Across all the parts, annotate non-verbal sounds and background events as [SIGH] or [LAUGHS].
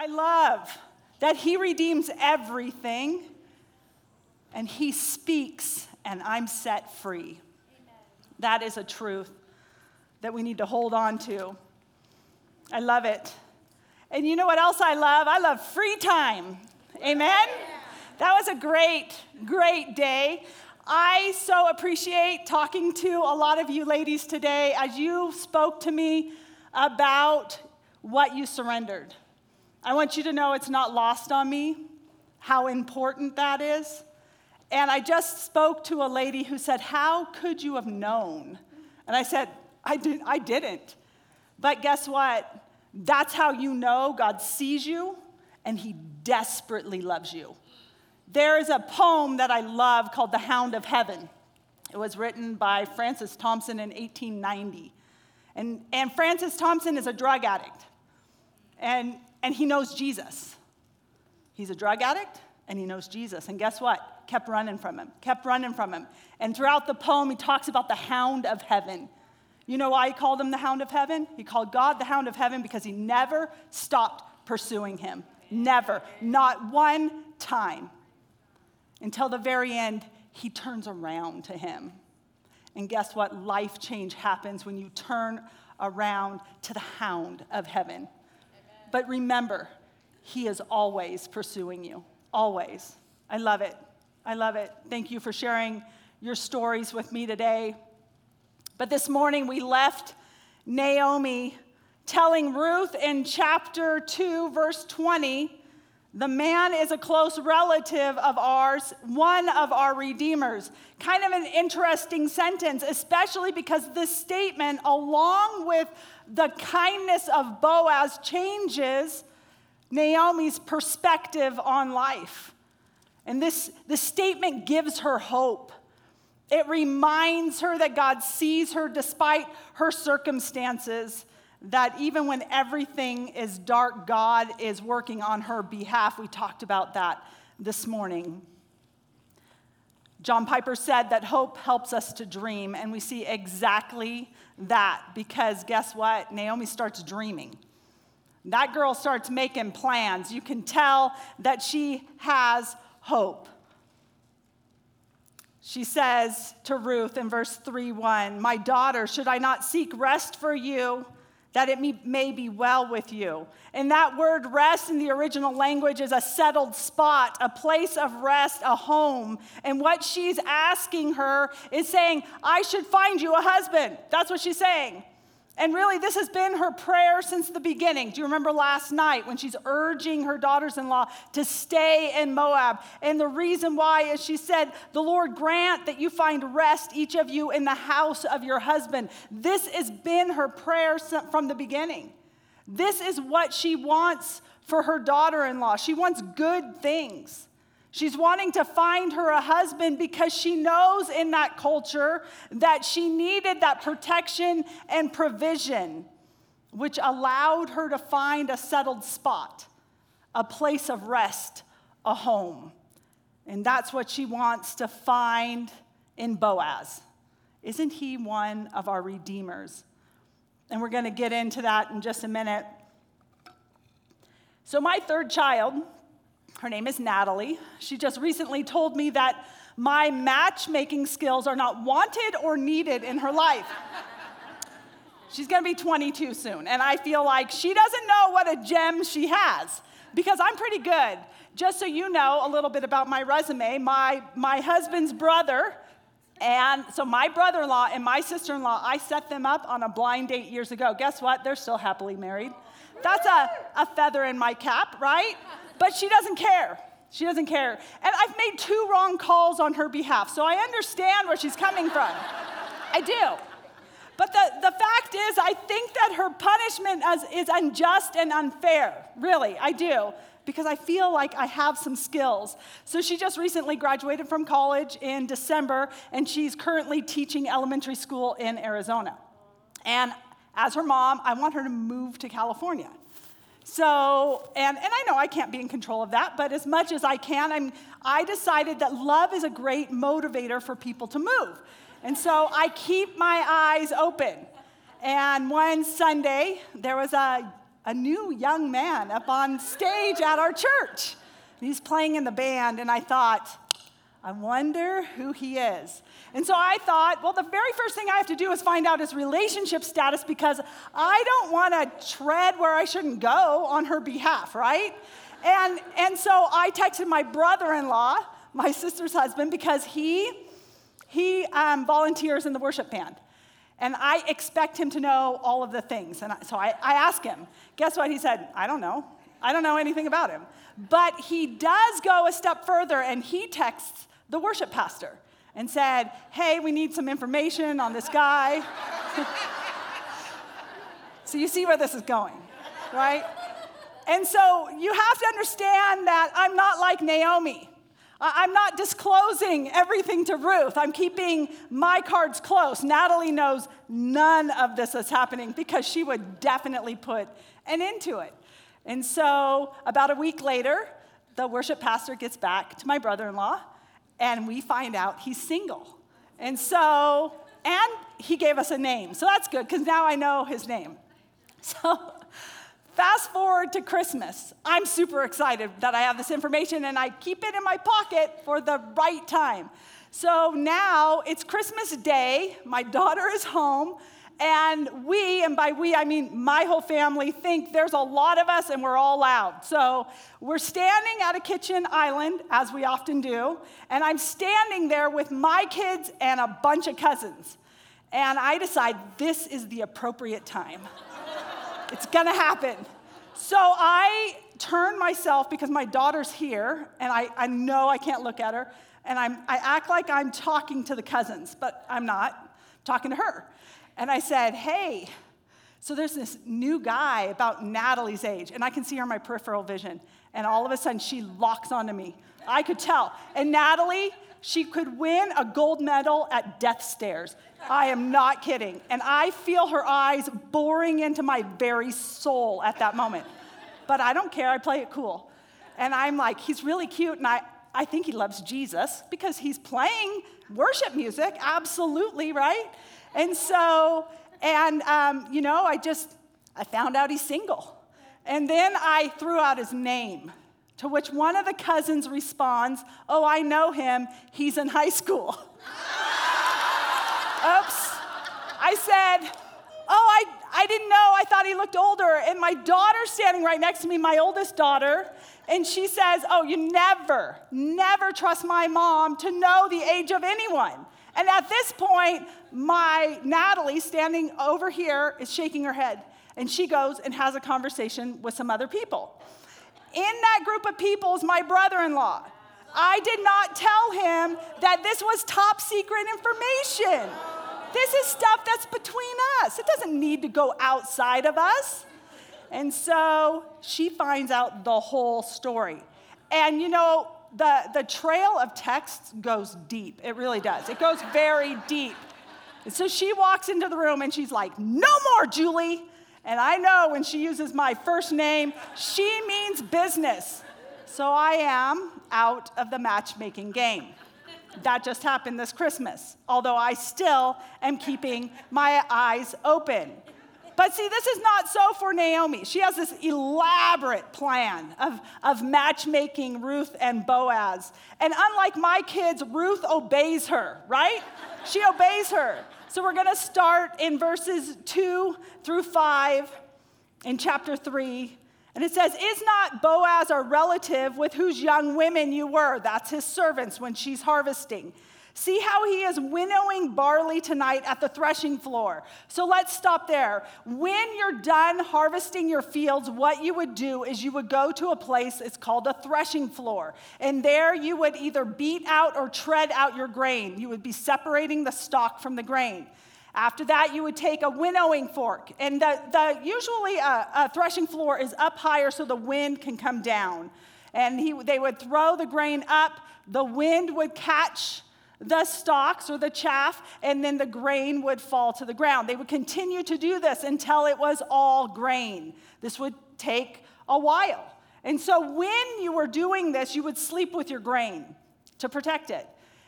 I love that He redeems everything and He speaks and I'm set free. Amen. That is a truth that we need to hold on to. I love it. And you know what else I love? I love free time. Amen? That was a great, great day. I so appreciate talking to a lot of you ladies today as you spoke to me about what you surrendered. I want you to know it's not lost on me how important that is. And I just spoke to a lady who said, How could you have known? And I said, I, did, I didn't. But guess what? That's how you know God sees you and He desperately loves you. There is a poem that I love called The Hound of Heaven. It was written by Francis Thompson in 1890. And, and Francis Thompson is a drug addict, and, and he knows Jesus. He's a drug addict, and he knows Jesus. And guess what? Kept running from him, kept running from him. And throughout the poem, he talks about the hound of heaven. You know why he called him the hound of heaven? He called God the hound of heaven because he never stopped pursuing him. Never. Not one time. Until the very end, he turns around to him. And guess what? Life change happens when you turn around to the hound of heaven. But remember, he is always pursuing you. Always. I love it. I love it. Thank you for sharing your stories with me today. But this morning we left Naomi telling Ruth in chapter 2, verse 20, the man is a close relative of ours, one of our redeemers. Kind of an interesting sentence, especially because this statement, along with the kindness of Boaz, changes Naomi's perspective on life. And this, this statement gives her hope. It reminds her that God sees her despite her circumstances that even when everything is dark, God is working on her behalf. We talked about that this morning. John Piper said that hope helps us to dream, and we see exactly that because guess what? Naomi starts dreaming. That girl starts making plans. You can tell that she has hope. She says to Ruth in verse 3 1, My daughter, should I not seek rest for you? That it may be well with you. And that word rest in the original language is a settled spot, a place of rest, a home. And what she's asking her is saying, I should find you a husband. That's what she's saying. And really, this has been her prayer since the beginning. Do you remember last night when she's urging her daughters in law to stay in Moab? And the reason why is she said, The Lord grant that you find rest, each of you, in the house of your husband. This has been her prayer from the beginning. This is what she wants for her daughter in law. She wants good things. She's wanting to find her a husband because she knows in that culture that she needed that protection and provision, which allowed her to find a settled spot, a place of rest, a home. And that's what she wants to find in Boaz. Isn't he one of our redeemers? And we're going to get into that in just a minute. So, my third child, her name is Natalie. She just recently told me that my matchmaking skills are not wanted or needed in her life. She's gonna be 22 soon, and I feel like she doesn't know what a gem she has because I'm pretty good. Just so you know a little bit about my resume, my, my husband's brother, and so my brother in law and my sister in law, I set them up on a blind date years ago. Guess what? They're still happily married. That's a, a feather in my cap, right? But she doesn't care. She doesn't care. And I've made two wrong calls on her behalf, so I understand where she's coming from. [LAUGHS] I do. But the, the fact is, I think that her punishment is, is unjust and unfair. Really, I do. Because I feel like I have some skills. So she just recently graduated from college in December, and she's currently teaching elementary school in Arizona. And as her mom, I want her to move to California. So, and, and I know I can't be in control of that, but as much as I can, I'm, I decided that love is a great motivator for people to move. And so I keep my eyes open. And one Sunday, there was a, a new young man up on stage at our church. He's playing in the band, and I thought, I wonder who he is. And so I thought, well, the very first thing I have to do is find out his relationship status because I don't want to tread where I shouldn't go on her behalf, right? And, and so I texted my brother in law, my sister's husband, because he, he um, volunteers in the worship band. And I expect him to know all of the things. And I, so I, I asked him. Guess what? He said, I don't know. I don't know anything about him. But he does go a step further and he texts the worship pastor and said, Hey, we need some information on this guy. [LAUGHS] so you see where this is going, right? And so you have to understand that I'm not like Naomi. I'm not disclosing everything to Ruth. I'm keeping my cards close. Natalie knows none of this is happening because she would definitely put an end to it. And so, about a week later, the worship pastor gets back to my brother in law, and we find out he's single. And so, and he gave us a name. So that's good because now I know his name. [LAUGHS] So, Fast forward to Christmas. I'm super excited that I have this information and I keep it in my pocket for the right time. So now it's Christmas Day, my daughter is home, and we, and by we I mean my whole family, think there's a lot of us and we're all loud. So we're standing at a kitchen island, as we often do, and I'm standing there with my kids and a bunch of cousins. And I decide this is the appropriate time. [LAUGHS] It's gonna happen. So I turn myself because my daughter's here and I, I know I can't look at her. And I'm, I act like I'm talking to the cousins, but I'm not I'm talking to her. And I said, Hey, so there's this new guy about Natalie's age, and I can see her in my peripheral vision. And all of a sudden, she locks onto me. I could tell. And Natalie, she could win a gold medal at death stares. I am not kidding. And I feel her eyes boring into my very soul at that moment. But I don't care, I play it cool. And I'm like, he's really cute, and I, I think he loves Jesus because he's playing worship music, absolutely, right? And so, and um, you know, I just, I found out he's single. And then I threw out his name. To which one of the cousins responds, Oh, I know him. He's in high school. [LAUGHS] Oops. I said, Oh, I, I didn't know. I thought he looked older. And my daughter's standing right next to me, my oldest daughter, and she says, Oh, you never, never trust my mom to know the age of anyone. And at this point, my Natalie, standing over here, is shaking her head. And she goes and has a conversation with some other people. In that group of people is my brother in law. I did not tell him that this was top secret information. This is stuff that's between us. It doesn't need to go outside of us. And so she finds out the whole story. And you know, the, the trail of texts goes deep. It really does. It goes very deep. And so she walks into the room and she's like, No more, Julie. And I know when she uses my first name, she means business. So I am out of the matchmaking game. That just happened this Christmas, although I still am keeping my eyes open. But see, this is not so for Naomi. She has this elaborate plan of, of matchmaking Ruth and Boaz. And unlike my kids, Ruth obeys her, right? She obeys her. So we're going to start in verses 2 through 5 in chapter 3. And it says, Is not Boaz our relative with whose young women you were? That's his servants when she's harvesting. See how he is winnowing barley tonight at the threshing floor. So let's stop there. When you're done harvesting your fields, what you would do is you would go to a place, it's called a threshing floor. And there you would either beat out or tread out your grain. You would be separating the stalk from the grain. After that, you would take a winnowing fork. And the, the, usually a, a threshing floor is up higher so the wind can come down. And he, they would throw the grain up, the wind would catch the stalks or the chaff, and then the grain would fall to the ground. They would continue to do this until it was all grain. This would take a while. And so when you were doing this, you would sleep with your grain to protect it.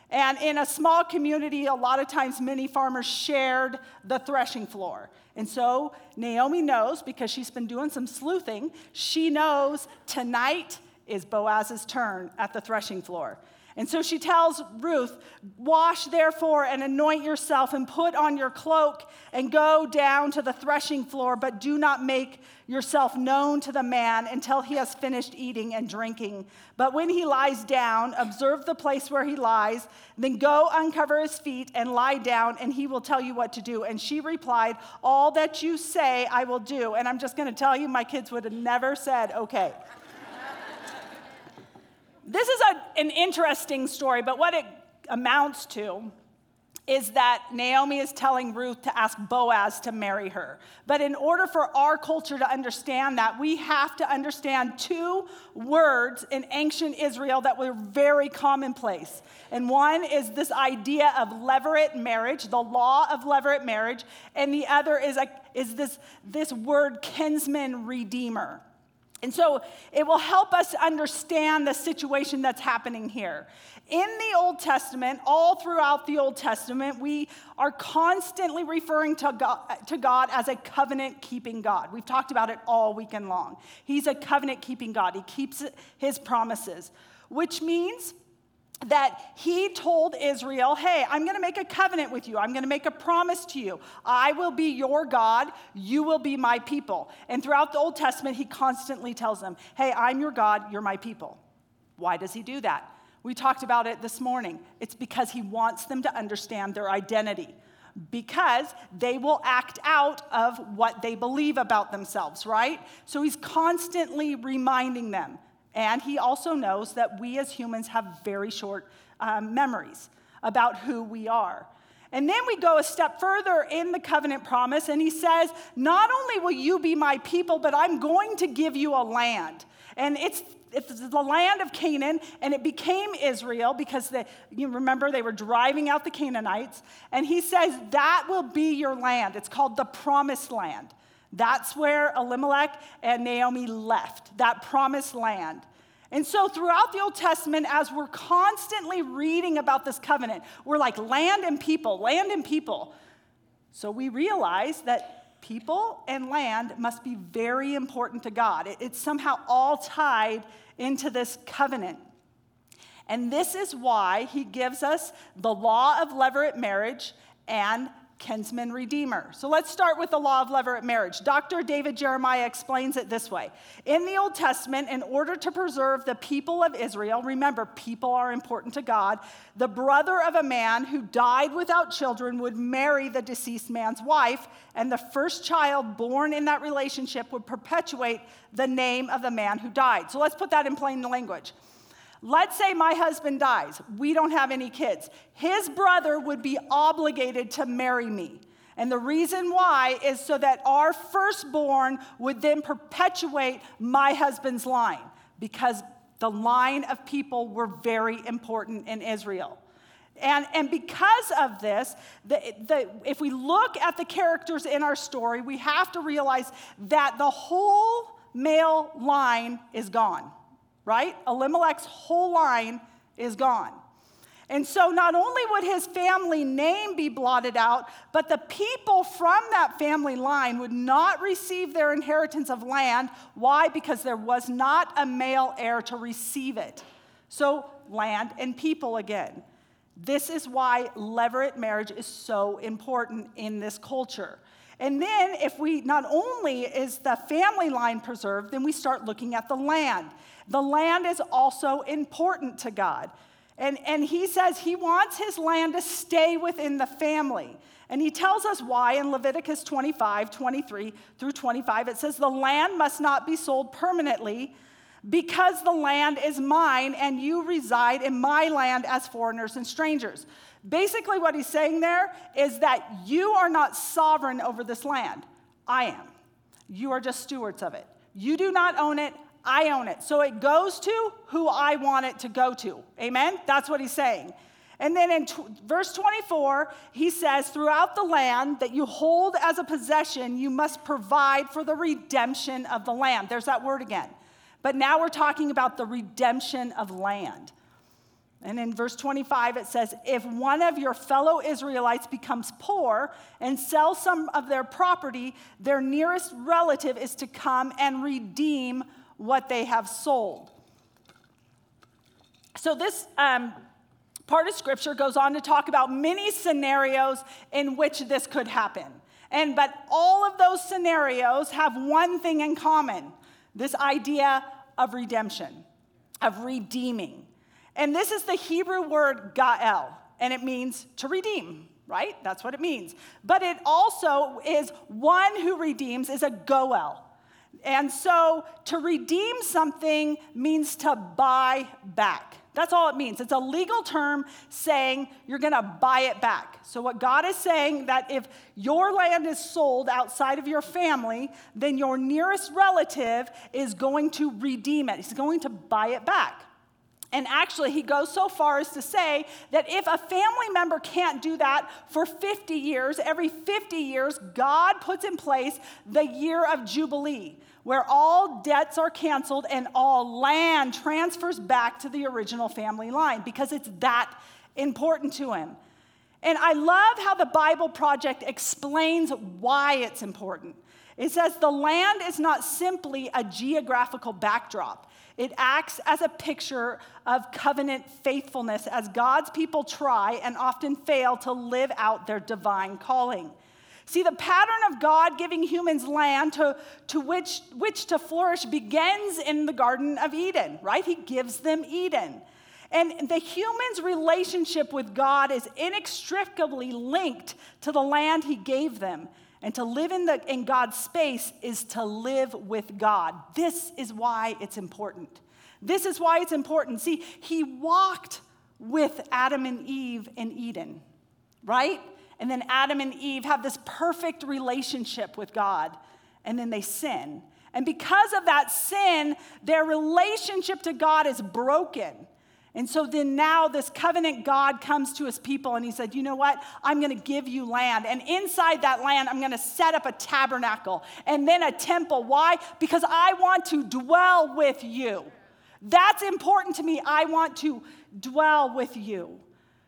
And in a small community, a lot of times many farmers shared the threshing floor. And so Naomi knows because she's been doing some sleuthing, she knows tonight is Boaz's turn at the threshing floor. And so she tells Ruth, Wash therefore and anoint yourself and put on your cloak and go down to the threshing floor, but do not make yourself known to the man until he has finished eating and drinking. But when he lies down, observe the place where he lies, then go uncover his feet and lie down, and he will tell you what to do. And she replied, All that you say, I will do. And I'm just going to tell you, my kids would have never said, Okay. This is a, an interesting story, but what it amounts to is that Naomi is telling Ruth to ask Boaz to marry her. But in order for our culture to understand that, we have to understand two words in ancient Israel that were very commonplace. And one is this idea of levirate marriage, the law of levirate marriage, and the other is, a, is this, this word kinsman redeemer. And so it will help us understand the situation that's happening here. In the Old Testament, all throughout the Old Testament, we are constantly referring to God, to God as a covenant keeping God. We've talked about it all weekend long. He's a covenant keeping God, He keeps His promises, which means that he told Israel, Hey, I'm going to make a covenant with you. I'm going to make a promise to you. I will be your God. You will be my people. And throughout the Old Testament, he constantly tells them, Hey, I'm your God. You're my people. Why does he do that? We talked about it this morning. It's because he wants them to understand their identity. Because they will act out of what they believe about themselves, right? So he's constantly reminding them and he also knows that we as humans have very short um, memories about who we are. And then we go a step further in the covenant promise, and he says, Not only will you be my people, but I'm going to give you a land. And it's it's the land of Canaan, and it became Israel because you remember they were driving out the Canaanites. And he says, That will be your land. It's called the promised land. That's where Elimelech and Naomi left, that promised land. And so, throughout the Old Testament, as we're constantly reading about this covenant, we're like land and people, land and people. So, we realize that people and land must be very important to God. It's somehow all tied into this covenant. And this is why he gives us the law of levirate marriage and kinsman redeemer. So let's start with the law of levirate marriage. Dr. David Jeremiah explains it this way In the Old Testament, in order to preserve the people of Israel, remember, people are important to God, the brother of a man who died without children would marry the deceased man's wife, and the first child born in that relationship would perpetuate the name of the man who died. So let's put that in plain language. Let's say my husband dies. We don't have any kids. His brother would be obligated to marry me. And the reason why is so that our firstborn would then perpetuate my husband's line, because the line of people were very important in Israel. And, and because of this, the, the, if we look at the characters in our story, we have to realize that the whole male line is gone right? Elimelech's whole line is gone. And so not only would his family name be blotted out, but the people from that family line would not receive their inheritance of land. Why? Because there was not a male heir to receive it. So, land and people again. This is why levirate marriage is so important in this culture. And then, if we not only is the family line preserved, then we start looking at the land. The land is also important to God. And, and he says he wants his land to stay within the family. And he tells us why in Leviticus 25, 23 through 25. It says, The land must not be sold permanently because the land is mine and you reside in my land as foreigners and strangers. Basically, what he's saying there is that you are not sovereign over this land. I am. You are just stewards of it. You do not own it. I own it. So it goes to who I want it to go to. Amen? That's what he's saying. And then in t- verse 24, he says, Throughout the land that you hold as a possession, you must provide for the redemption of the land. There's that word again. But now we're talking about the redemption of land. And in verse 25, it says, If one of your fellow Israelites becomes poor and sells some of their property, their nearest relative is to come and redeem what they have sold. So, this um, part of scripture goes on to talk about many scenarios in which this could happen. And but all of those scenarios have one thing in common this idea of redemption, of redeeming. And this is the Hebrew word gael, and it means to redeem, right? That's what it means. But it also is one who redeems is a goel. And so to redeem something means to buy back. That's all it means. It's a legal term saying you're going to buy it back. So what God is saying that if your land is sold outside of your family, then your nearest relative is going to redeem it. He's going to buy it back. And actually, he goes so far as to say that if a family member can't do that for 50 years, every 50 years, God puts in place the year of Jubilee, where all debts are canceled and all land transfers back to the original family line because it's that important to him. And I love how the Bible Project explains why it's important. It says the land is not simply a geographical backdrop. It acts as a picture of covenant faithfulness as God's people try and often fail to live out their divine calling. See, the pattern of God giving humans land to, to which, which to flourish begins in the Garden of Eden, right? He gives them Eden. And the human's relationship with God is inextricably linked to the land he gave them. And to live in, the, in God's space is to live with God. This is why it's important. This is why it's important. See, he walked with Adam and Eve in Eden, right? And then Adam and Eve have this perfect relationship with God, and then they sin. And because of that sin, their relationship to God is broken. And so then now this covenant God comes to his people and he said, You know what? I'm going to give you land. And inside that land, I'm going to set up a tabernacle and then a temple. Why? Because I want to dwell with you. That's important to me. I want to dwell with you.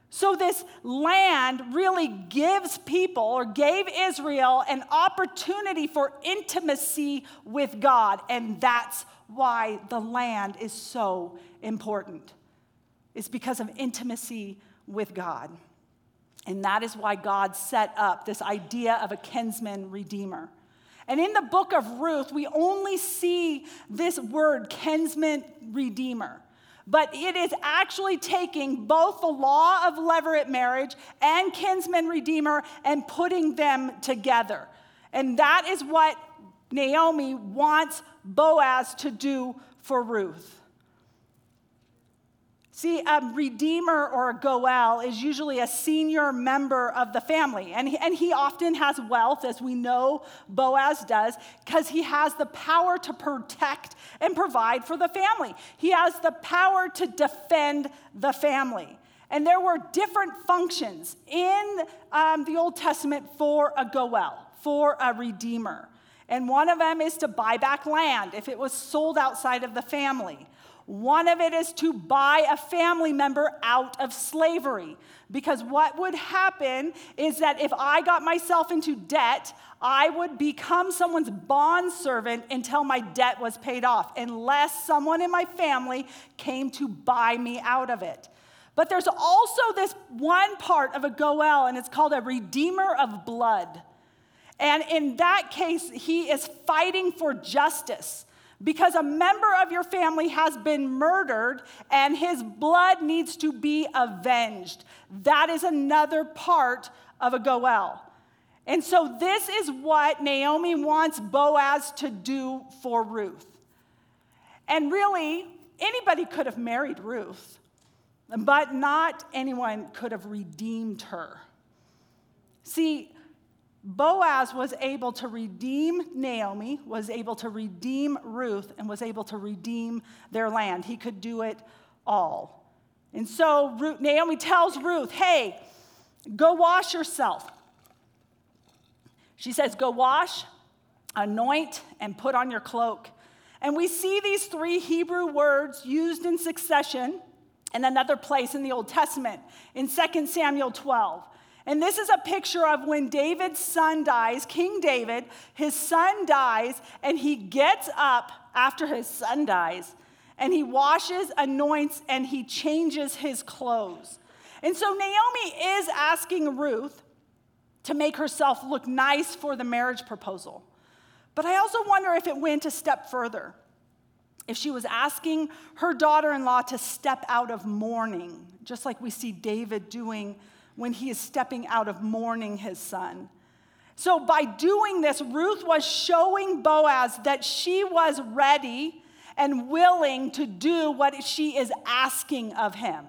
So, this land really gives people or gave Israel an opportunity for intimacy with God. And that's why the land is so important is because of intimacy with God. And that is why God set up this idea of a kinsman redeemer. And in the book of Ruth, we only see this word, kinsman redeemer. But it is actually taking both the law of levirate marriage and kinsman redeemer and putting them together. And that is what Naomi wants Boaz to do for Ruth. See, a redeemer or a goel is usually a senior member of the family. And he, and he often has wealth, as we know Boaz does, because he has the power to protect and provide for the family. He has the power to defend the family. And there were different functions in um, the Old Testament for a goel, for a redeemer. And one of them is to buy back land if it was sold outside of the family. One of it is to buy a family member out of slavery. Because what would happen is that if I got myself into debt, I would become someone's bond servant until my debt was paid off, unless someone in my family came to buy me out of it. But there's also this one part of a Goel, and it's called a redeemer of blood. And in that case, he is fighting for justice because a member of your family has been murdered and his blood needs to be avenged. That is another part of a Goel. And so, this is what Naomi wants Boaz to do for Ruth. And really, anybody could have married Ruth, but not anyone could have redeemed her. See, Boaz was able to redeem Naomi, was able to redeem Ruth, and was able to redeem their land. He could do it all. And so Ruth, Naomi tells Ruth, hey, go wash yourself. She says, go wash, anoint, and put on your cloak. And we see these three Hebrew words used in succession and another place in the Old Testament in 2 Samuel 12. And this is a picture of when David's son dies, King David, his son dies, and he gets up after his son dies, and he washes, anoints, and he changes his clothes. And so Naomi is asking Ruth to make herself look nice for the marriage proposal. But I also wonder if it went a step further. If she was asking her daughter in law to step out of mourning, just like we see David doing when he is stepping out of mourning his son. So, by doing this, Ruth was showing Boaz that she was ready and willing to do what she is asking of him.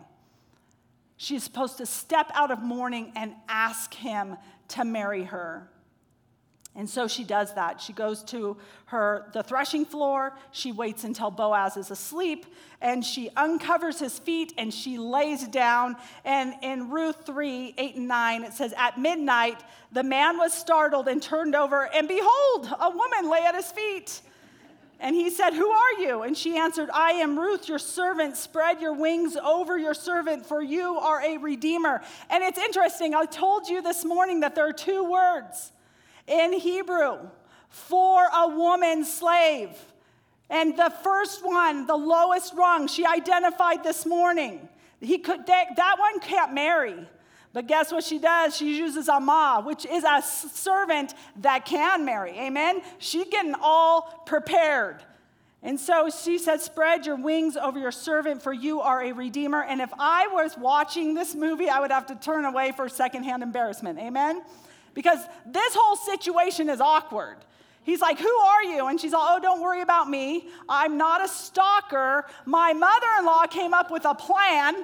She's supposed to step out of mourning and ask him to marry her. And so she does that. She goes to her the threshing floor, she waits until Boaz is asleep, and she uncovers his feet and she lays down. And in Ruth 3, 8 and 9, it says, At midnight, the man was startled and turned over, and behold, a woman lay at his feet. And he said, Who are you? And she answered, I am Ruth, your servant. Spread your wings over your servant, for you are a redeemer. And it's interesting, I told you this morning that there are two words in Hebrew for a woman slave. And the first one, the lowest rung, she identified this morning. He could, that, that one can't marry. But guess what she does? She uses Amah, which is a servant that can marry. Amen? She's getting all prepared. And so she said, Spread your wings over your servant, for you are a redeemer. And if I was watching this movie, I would have to turn away for secondhand embarrassment. Amen? Because this whole situation is awkward. He's like, Who are you? And she's like, Oh, don't worry about me. I'm not a stalker. My mother in law came up with a plan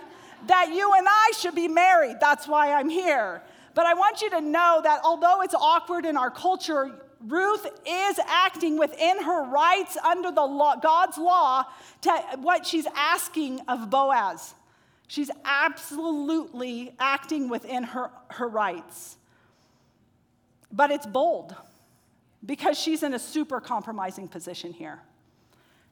that you and I should be married. That's why I'm here. But I want you to know that although it's awkward in our culture, Ruth is acting within her rights under the law, God's law to what she's asking of Boaz. She's absolutely acting within her, her rights. But it's bold because she's in a super compromising position here.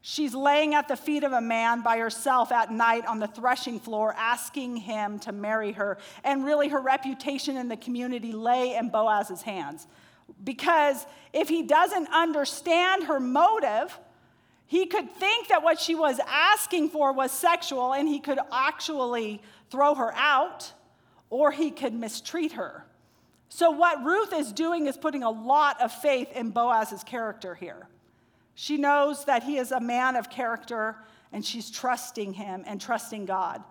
She's laying at the feet of a man by herself at night on the threshing floor, asking him to marry her. And really, her reputation in the community lay in Boaz's hands. Because if he doesn't understand her motive, he could think that what she was asking for was sexual and he could actually throw her out or he could mistreat her. So, what Ruth is doing is putting a lot of faith in Boaz's character here. She knows that he is a man of character and she's trusting him and trusting God.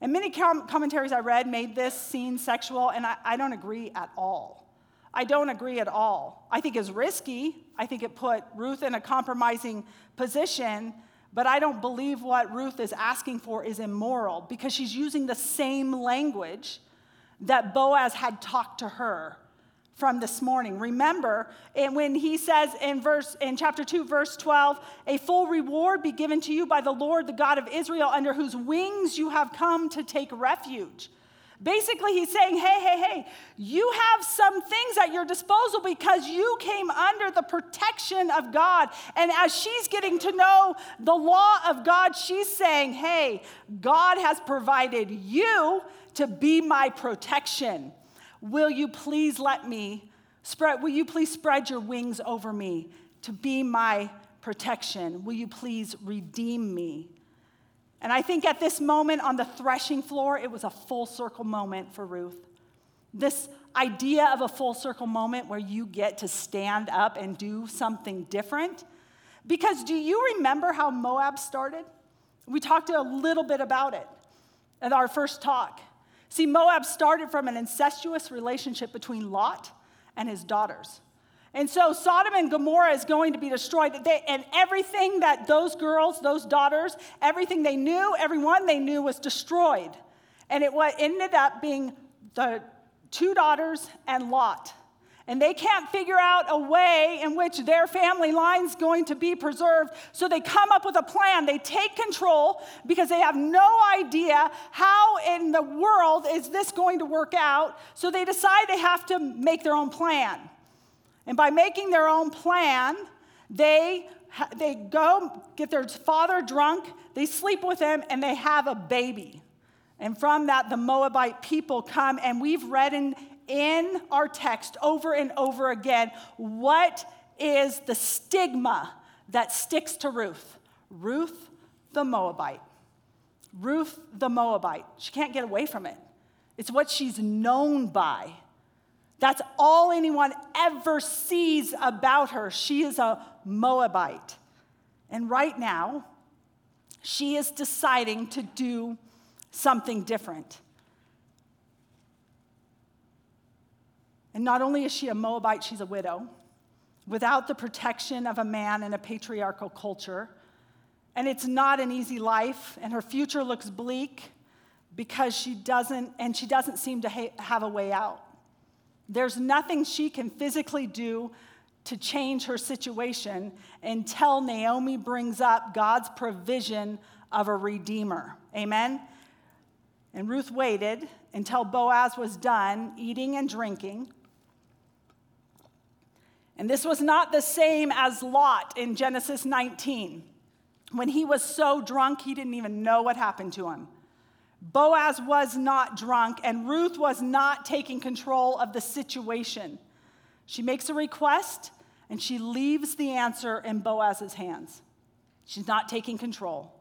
And many com- commentaries I read made this scene sexual, and I, I don't agree at all. I don't agree at all. I think it's risky. I think it put Ruth in a compromising position, but I don't believe what Ruth is asking for is immoral because she's using the same language that Boaz had talked to her from this morning. Remember, and when he says in verse in chapter 2 verse 12, a full reward be given to you by the Lord the God of Israel under whose wings you have come to take refuge. Basically, he's saying, hey, hey, hey, you have some things at your disposal because you came under the protection of God. And as she's getting to know the law of God, she's saying, hey, God has provided you to be my protection. Will you please let me spread, will you please spread your wings over me to be my protection? Will you please redeem me? And I think at this moment on the threshing floor, it was a full circle moment for Ruth. This idea of a full circle moment where you get to stand up and do something different. Because do you remember how Moab started? We talked a little bit about it at our first talk. See, Moab started from an incestuous relationship between Lot and his daughters. And so Sodom and Gomorrah is going to be destroyed. They, and everything that those girls, those daughters, everything they knew, everyone they knew was destroyed. And it ended up being the two daughters and Lot and they can't figure out a way in which their family line's going to be preserved. So they come up with a plan. They take control because they have no idea how in the world is this going to work out. So they decide they have to make their own plan. And by making their own plan, they they go get their father drunk, they sleep with him and they have a baby. And from that, the Moabite people come, and we've read in, in our text over and over again what is the stigma that sticks to Ruth? Ruth the Moabite. Ruth the Moabite. She can't get away from it. It's what she's known by. That's all anyone ever sees about her. She is a Moabite. And right now, she is deciding to do something different. And not only is she a Moabite, she's a widow without the protection of a man in a patriarchal culture. And it's not an easy life, and her future looks bleak because she doesn't, and she doesn't seem to ha- have a way out. There's nothing she can physically do to change her situation until Naomi brings up God's provision of a redeemer. Amen? And Ruth waited until Boaz was done eating and drinking. And this was not the same as Lot in Genesis 19. When he was so drunk, he didn't even know what happened to him. Boaz was not drunk, and Ruth was not taking control of the situation. She makes a request, and she leaves the answer in Boaz's hands. She's not taking control.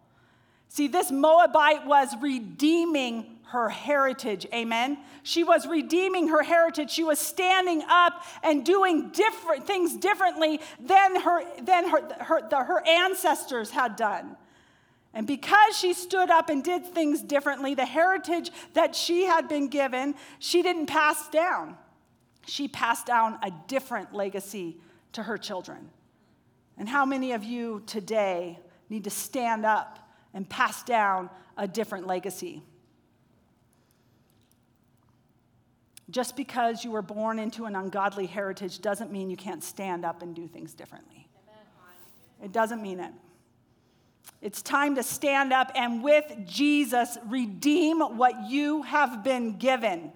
See, this Moabite was redeeming her heritage. Amen. She was redeeming her heritage. She was standing up and doing different things differently than her, than her, her, the, her ancestors had done. And because she stood up and did things differently, the heritage that she had been given, she didn't pass down. She passed down a different legacy to her children. And how many of you today need to stand up and pass down a different legacy? Just because you were born into an ungodly heritage doesn't mean you can't stand up and do things differently. It doesn't mean it. It's time to stand up and with Jesus redeem what you have been given.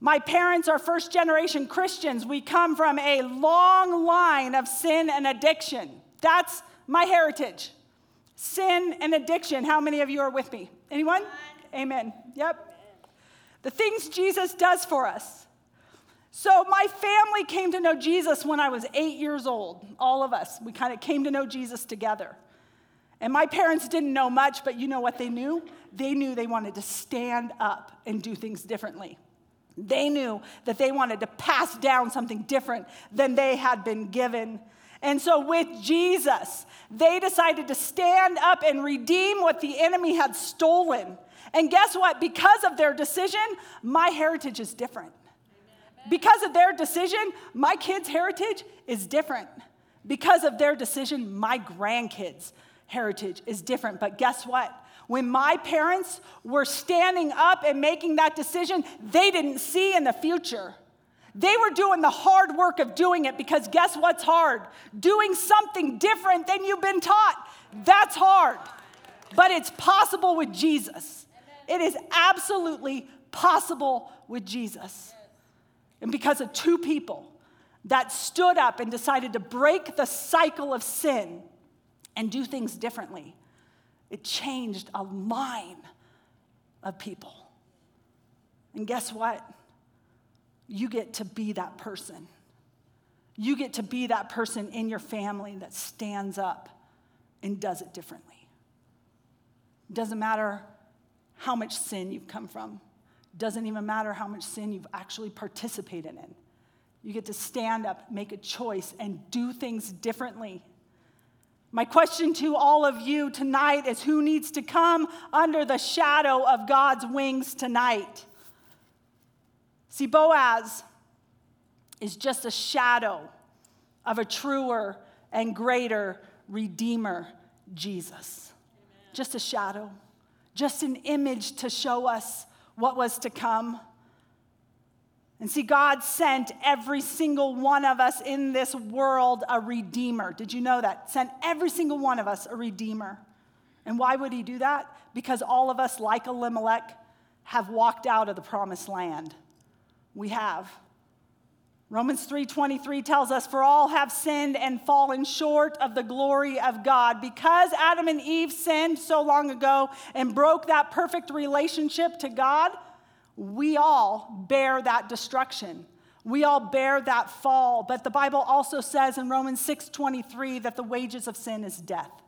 My parents are first generation Christians. We come from a long line of sin and addiction. That's my heritage. Sin and addiction. How many of you are with me? Anyone? Amen. Yep the things Jesus does for us. So, my family came to know Jesus when I was eight years old. All of us. We kind of came to know Jesus together. And my parents didn't know much, but you know what they knew? They knew they wanted to stand up and do things differently. They knew that they wanted to pass down something different than they had been given. And so, with Jesus, they decided to stand up and redeem what the enemy had stolen and guess what? Because of their decision, my heritage is different. Because of their decision, my kids' heritage is different. Because of their decision, my grandkids' heritage is different. But guess what? When my parents were standing up and making that decision, they didn't see in the future. They were doing the hard work of doing it because guess what's hard? Doing something different than you've been taught. That's hard. But it's possible with Jesus. It is absolutely possible with Jesus. And because of two people that stood up and decided to break the cycle of sin and do things differently, it changed a line of people. And guess what? You get to be that person. You get to be that person in your family that stands up and does it differently. Doesn't matter how much sin you've come from. Doesn't even matter how much sin you've actually participated in. You get to stand up, make a choice, and do things differently. My question to all of you tonight is who needs to come under the shadow of God's wings tonight? See, Boaz is just a shadow of a truer and greater Redeemer, Jesus. Amen. Just a shadow just an image to show us what was to come. And see, God sent every single one of us in this world a redeemer. Did you know that? Sent every single one of us a redeemer. And why would he do that? Because all of us, like Elimelech, have walked out of the promised land. We have. Romans 3:23 tells us for all have sinned and fallen short of the glory of God. Because Adam and Eve sinned so long ago and broke that perfect relationship to God, we all bear that destruction. We all bear that fall, but the Bible also says in Romans 6:23 that the wages of sin is death.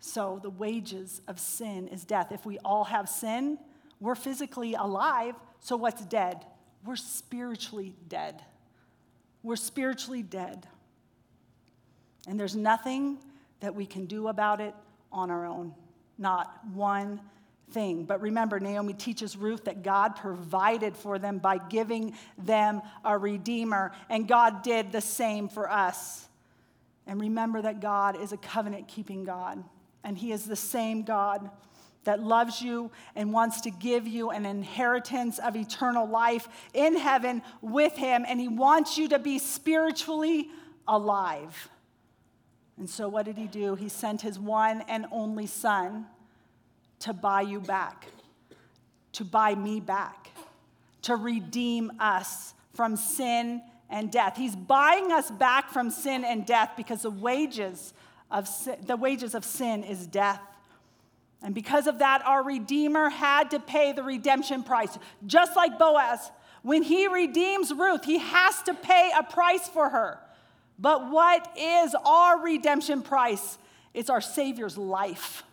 So the wages of sin is death. If we all have sin, we're physically alive, so what's dead? We're spiritually dead. We're spiritually dead. And there's nothing that we can do about it on our own. Not one thing. But remember, Naomi teaches Ruth that God provided for them by giving them a redeemer, and God did the same for us. And remember that God is a covenant keeping God, and He is the same God that loves you and wants to give you an inheritance of eternal life in heaven with Him, and He wants you to be spiritually alive. And so, what did He do? He sent His one and only Son to buy you back, to buy me back, to redeem us from sin and death. He's buying us back from sin and death because the wages of sin, the wages of sin is death. And because of that, our Redeemer had to pay the redemption price. Just like Boaz, when he redeems Ruth, he has to pay a price for her. But what is our redemption price? It's our Savior's life.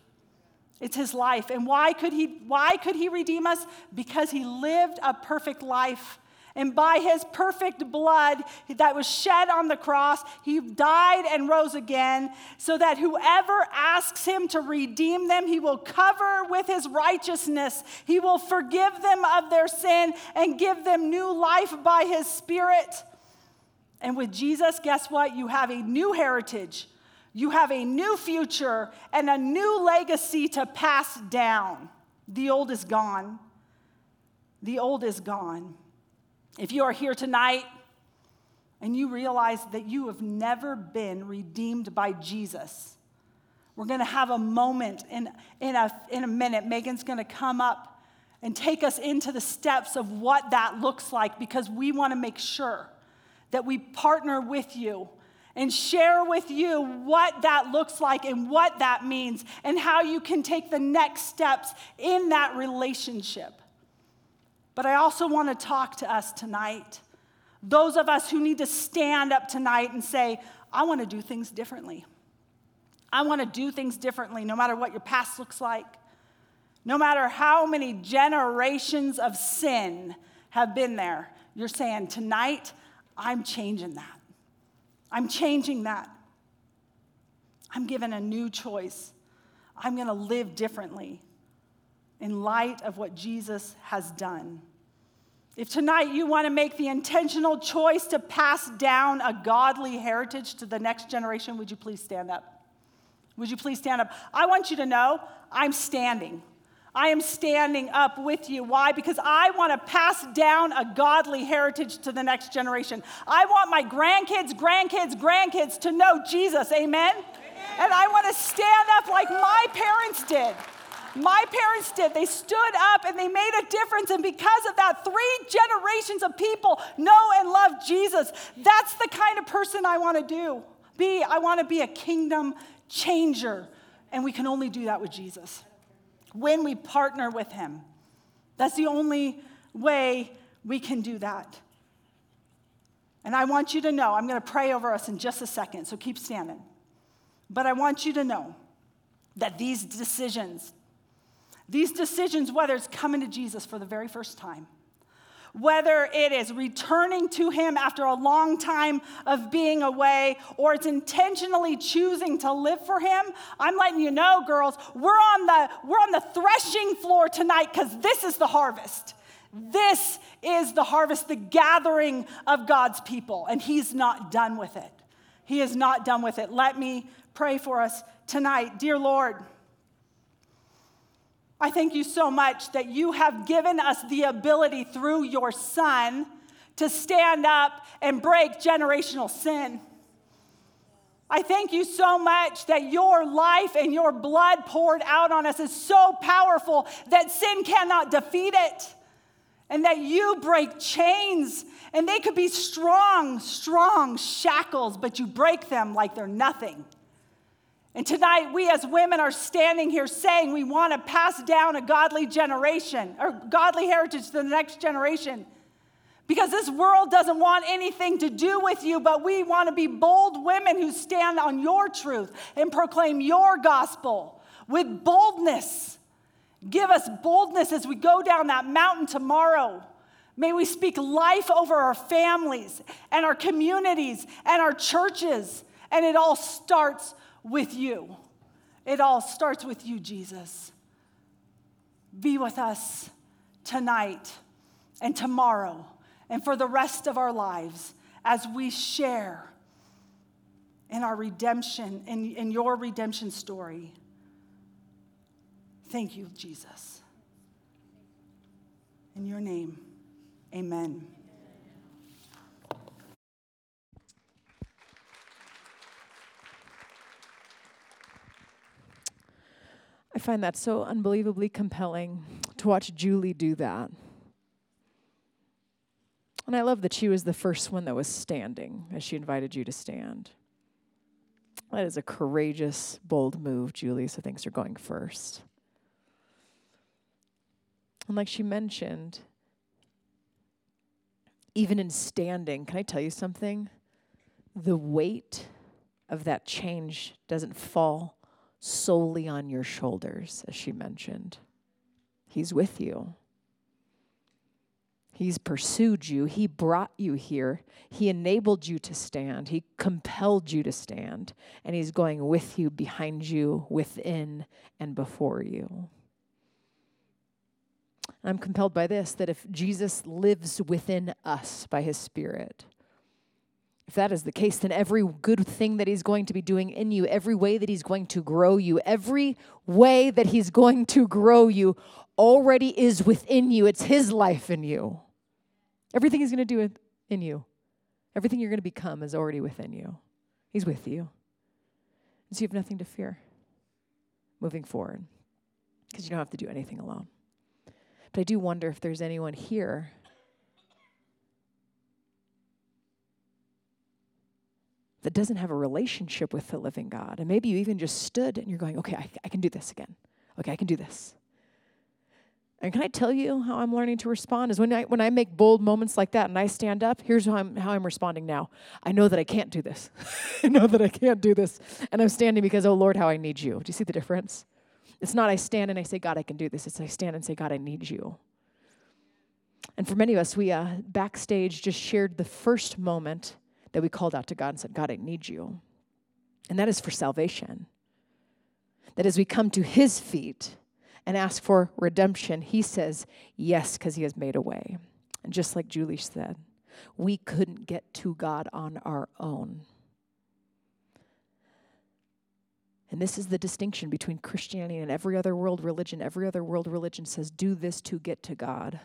It's his life. And why could he, why could he redeem us? Because he lived a perfect life and by his perfect blood that was shed on the cross, he died and rose again, so that whoever asks him to redeem them, he will cover with his righteousness. He will forgive them of their sin and give them new life by his spirit. And with Jesus, guess what? You have a new heritage, you have a new future, and a new legacy to pass down. The old is gone. The old is gone. If you are here tonight and you realize that you have never been redeemed by Jesus, we're going to have a moment in, in, a, in a minute. Megan's going to come up and take us into the steps of what that looks like because we want to make sure that we partner with you and share with you what that looks like and what that means and how you can take the next steps in that relationship. But I also want to talk to us tonight. Those of us who need to stand up tonight and say, I want to do things differently. I want to do things differently, no matter what your past looks like, no matter how many generations of sin have been there. You're saying, Tonight, I'm changing that. I'm changing that. I'm given a new choice. I'm going to live differently in light of what Jesus has done. If tonight you want to make the intentional choice to pass down a godly heritage to the next generation, would you please stand up? Would you please stand up? I want you to know I'm standing. I am standing up with you. Why? Because I want to pass down a godly heritage to the next generation. I want my grandkids, grandkids, grandkids to know Jesus. Amen? Amen. And I want to stand up like my parents did. My parents did. They stood up and they made a difference. And because of that, three generations of people know and love Jesus. That's the kind of person I want to do. Be, I want to be a kingdom changer. And we can only do that with Jesus when we partner with him. That's the only way we can do that. And I want you to know, I'm going to pray over us in just a second, so keep standing. But I want you to know that these decisions, these decisions, whether it's coming to Jesus for the very first time, whether it is returning to Him after a long time of being away, or it's intentionally choosing to live for Him, I'm letting you know, girls, we're on the, we're on the threshing floor tonight because this is the harvest. This is the harvest, the gathering of God's people, and He's not done with it. He is not done with it. Let me pray for us tonight. Dear Lord, I thank you so much that you have given us the ability through your son to stand up and break generational sin. I thank you so much that your life and your blood poured out on us is so powerful that sin cannot defeat it. and that you break chains. And they could be strong, strong shackles, but you break them like they're nothing. And tonight, we as women are standing here saying we want to pass down a godly generation or godly heritage to the next generation. Because this world doesn't want anything to do with you, but we want to be bold women who stand on your truth and proclaim your gospel with boldness. Give us boldness as we go down that mountain tomorrow. May we speak life over our families and our communities and our churches. And it all starts with you. It all starts with you, Jesus. Be with us tonight and tomorrow and for the rest of our lives as we share in our redemption, in, in your redemption story. Thank you, Jesus. In your name, amen. I find that so unbelievably compelling to watch Julie do that. And I love that she was the first one that was standing as she invited you to stand. That is a courageous, bold move, Julie, so thanks for going first. And like she mentioned, even in standing, can I tell you something? The weight of that change doesn't fall solely on your shoulders, as she mentioned. He's with you. He's pursued you. He brought you here. He enabled you to stand. He compelled you to stand. And He's going with you, behind you, within, and before you. I'm compelled by this that if Jesus lives within us by his Spirit, if that is the case, then every good thing that he's going to be doing in you, every way that he's going to grow you, every way that he's going to grow you already is within you. It's his life in you. Everything he's going to do in you, everything you're going to become is already within you. He's with you. And so you have nothing to fear moving forward because you don't have to do anything alone. But I do wonder if there's anyone here that doesn't have a relationship with the living God. And maybe you even just stood and you're going, okay, I, I, can do this again. Okay, I can do this. And can I tell you how I'm learning to respond? Is when I when I make bold moments like that and I stand up, here's how I'm how I'm responding now. I know that I can't do this. [LAUGHS] I know that I can't do this. And I'm standing because, oh Lord, how I need you. Do you see the difference? It's not I stand and I say, God, I can do this. It's I stand and say, God, I need you. And for many of us, we uh, backstage just shared the first moment that we called out to God and said, God, I need you. And that is for salvation. That as we come to his feet and ask for redemption, he says, yes, because he has made a way. And just like Julie said, we couldn't get to God on our own. And this is the distinction between Christianity and every other world religion. Every other world religion says, do this to get to God.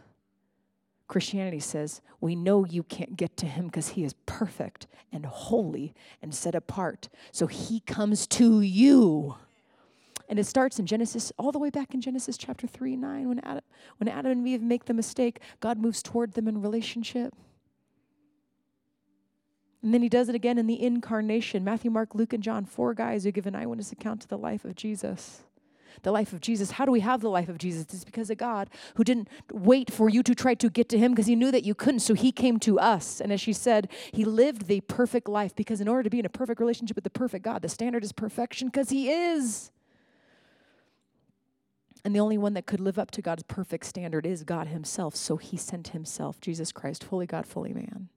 Christianity says, we know you can't get to him because he is perfect and holy and set apart. So he comes to you. And it starts in Genesis, all the way back in Genesis chapter 3 9, when Adam, when Adam and Eve make the mistake, God moves toward them in relationship. And then he does it again in the incarnation. Matthew, Mark, Luke, and John, four guys who give an eyewitness account to the life of Jesus. The life of Jesus. How do we have the life of Jesus? It's because of God who didn't wait for you to try to get to him because he knew that you couldn't. So he came to us. And as she said, he lived the perfect life because in order to be in a perfect relationship with the perfect God, the standard is perfection because he is. And the only one that could live up to God's perfect standard is God himself. So he sent himself, Jesus Christ, fully God, fully man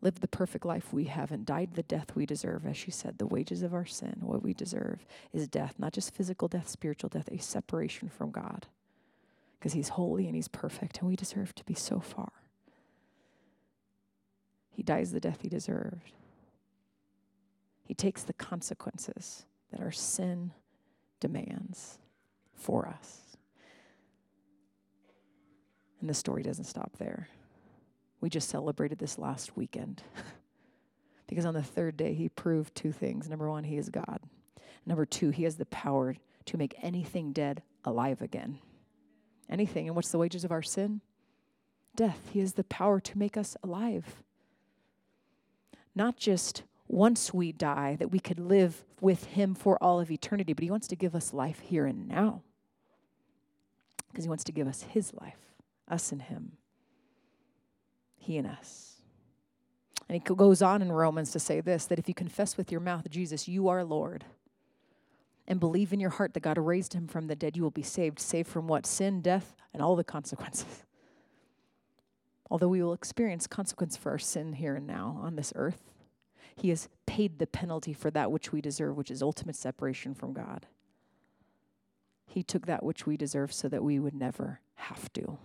lived the perfect life we have and died the death we deserve. As she said, the wages of our sin, what we deserve, is death, not just physical death, spiritual death, a separation from God. Because He's holy and He's perfect, and we deserve to be so far. He dies the death He deserved. He takes the consequences that our sin demands for us. And the story doesn't stop there. We just celebrated this last weekend. [LAUGHS] because on the third day, he proved two things. Number one, he is God. Number two, he has the power to make anything dead alive again. Anything. And what's the wages of our sin? death, He has the power to make us alive. Not just once we die, that we could live with Him for all of eternity, but He wants to give us life here and now. Because He wants to give us His life, us and Him, He and us. And He goes on in Romans to say this that if you confess with your mouth, Jesus, you are Lord, and believe in your heart that God raised Him from the dead, you will be saved. Saved from what? Sin, death, and all the consequences. [LAUGHS] Although we will experience consequence for our sin here and now on this earth, he has paid the penalty for that which we deserve, which is ultimate separation from God. He took that which we deserve so that we would never have to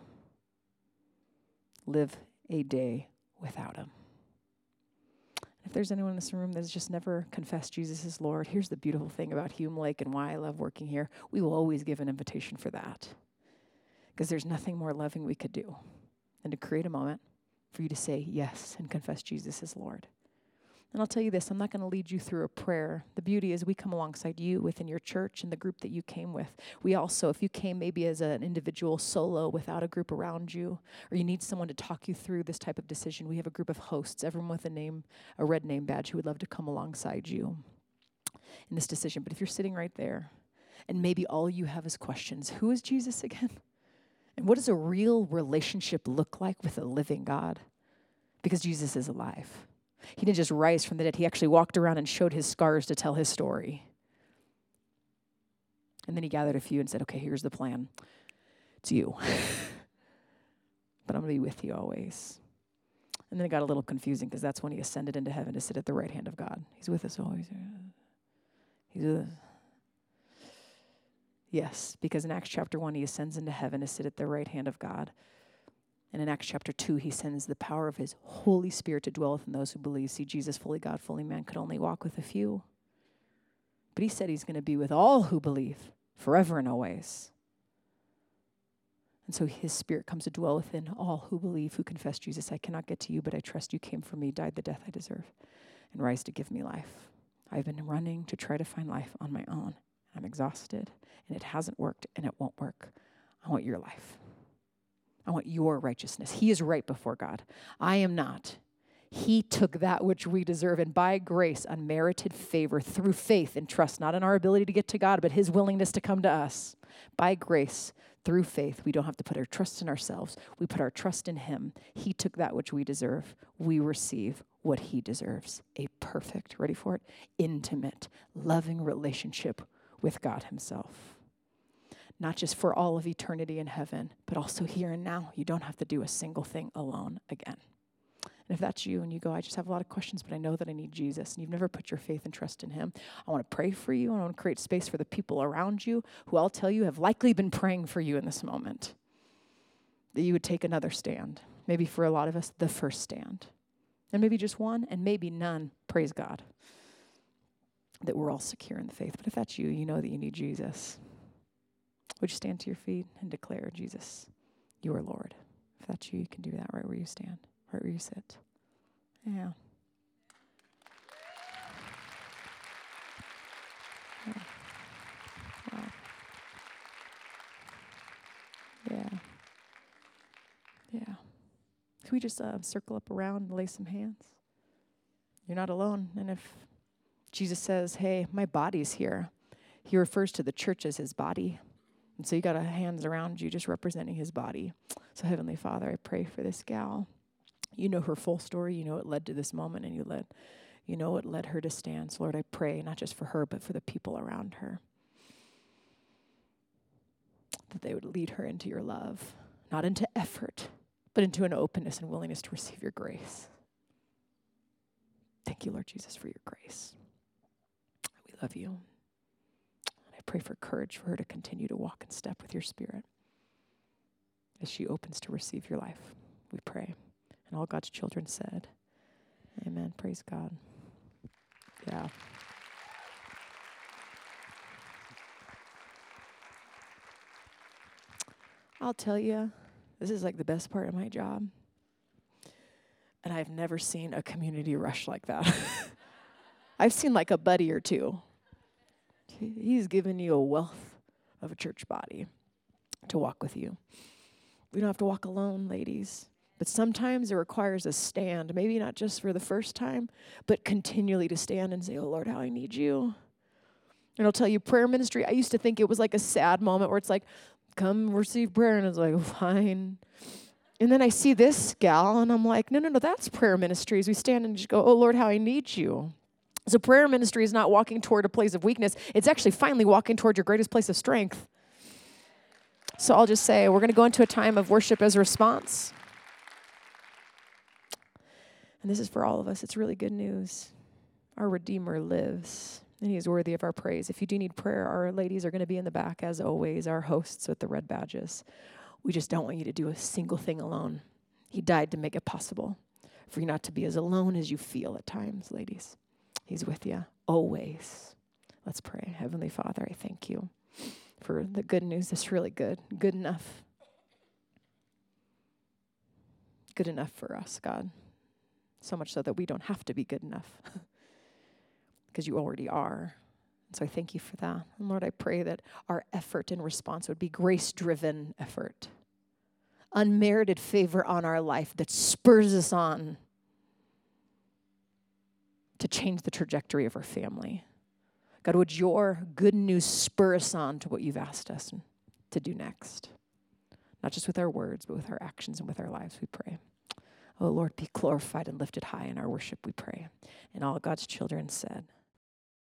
live a day without Him. If there's anyone in this room that's just never confessed Jesus as Lord, here's the beautiful thing about Hume Lake and why I love working here. We will always give an invitation for that. Because there's nothing more loving we could do than to create a moment for you to say yes and confess Jesus as Lord. And I'll tell you this I'm not going to lead you through a prayer. The beauty is we come alongside you within your church and the group that you came with. We also, if you came maybe as an individual solo without a group around you, or you need someone to talk you through this type of decision, we have a group of hosts, everyone with a name, a red name badge, who would love to come alongside you in this decision. But if you're sitting right there and maybe all you have is questions who is Jesus again? [LAUGHS] And what does a real relationship look like with a living God? Because Jesus is alive. He didn't just rise from the dead, he actually walked around and showed his scars to tell his story. And then he gathered a few and said, Okay, here's the plan. It's you. [LAUGHS] but I'm going to be with you always. And then it got a little confusing because that's when he ascended into heaven to sit at the right hand of God. He's with us always. He's with us. Yes, because in Acts chapter 1, he ascends into heaven to sit at the right hand of God. And in Acts chapter 2, he sends the power of his Holy Spirit to dwell within those who believe. See, Jesus, fully God, fully man, could only walk with a few. But he said he's going to be with all who believe forever and always. And so his spirit comes to dwell within all who believe, who confess Jesus. I cannot get to you, but I trust you came for me, died the death I deserve, and rise to give me life. I've been running to try to find life on my own. I'm exhausted, and it hasn't worked, and it won't work. I want your life. I want your righteousness. He is right before God. I am not. He took that which we deserve, and by grace, unmerited favor, through faith and trust, not in our ability to get to God, but His willingness to come to us. By grace, through faith, we don't have to put our trust in ourselves. We put our trust in Him. He took that which we deserve. We receive what He deserves a perfect, ready for it? Intimate, loving relationship with God Himself not just for all of eternity in heaven, but also here and now. You don't have to do a single thing alone again. And if that's you and you go, I just have a lot of questions, but I know that I need Jesus, and you've never put your faith and trust in Him, I want to pray for you. I want to create space for the people around you who I'll tell you have likely been praying for you in this moment. That you would take another stand. Maybe for a lot of us, the first stand. And maybe just one, and maybe none. Praise God. That we're all secure in the faith. But if that's you, you know that you need Jesus. Would you stand to your feet and declare, Jesus, you are Lord? If that's you, you can do that right where you stand, right where you sit. Yeah. yeah. Yeah. Can we just uh, circle up around and lay some hands? You're not alone. And if Jesus says, hey, my body's here, he refers to the church as his body. And so you got a hands around you just representing his body. So Heavenly Father, I pray for this gal. You know her full story. You know it led to this moment and you led you know what led her to stand. So Lord, I pray not just for her, but for the people around her. That they would lead her into your love, not into effort, but into an openness and willingness to receive your grace. Thank you, Lord Jesus, for your grace. We love you pray for courage for her to continue to walk in step with your spirit as she opens to receive your life. We pray. And all God's children said, Amen. Praise God. Yeah. I'll tell you, this is like the best part of my job. And I've never seen a community rush like that. [LAUGHS] I've seen like a buddy or two He's given you a wealth of a church body to walk with you. We don't have to walk alone, ladies. But sometimes it requires a stand, maybe not just for the first time, but continually to stand and say, Oh Lord, how I need you. And I'll tell you, prayer ministry, I used to think it was like a sad moment where it's like, come receive prayer. And it's like, [LAUGHS] fine. And then I see this gal and I'm like, no, no, no, that's prayer ministry. As we stand and just go, oh Lord, how I need you. So prayer ministry is not walking toward a place of weakness, it's actually finally walking toward your greatest place of strength. So I'll just say, we're going to go into a time of worship as a response. And this is for all of us. It's really good news. Our Redeemer lives, and He is worthy of our praise. If you do need prayer, our ladies are going to be in the back, as always, our hosts with the red badges. We just don't want you to do a single thing alone. He died to make it possible for you not to be as alone as you feel at times, ladies. He's with you always. Let's pray. Heavenly Father, I thank you for the good news. It's really good, good enough. Good enough for us, God. So much so that we don't have to be good enough [LAUGHS] because you already are. And so I thank you for that. And Lord, I pray that our effort in response would be grace driven effort, unmerited favor on our life that spurs us on to change the trajectory of our family. God, would your good news spur us on to what you've asked us to do next? Not just with our words, but with our actions and with our lives, we pray. Oh Lord, be glorified and lifted high in our worship, we pray. And all God's children said,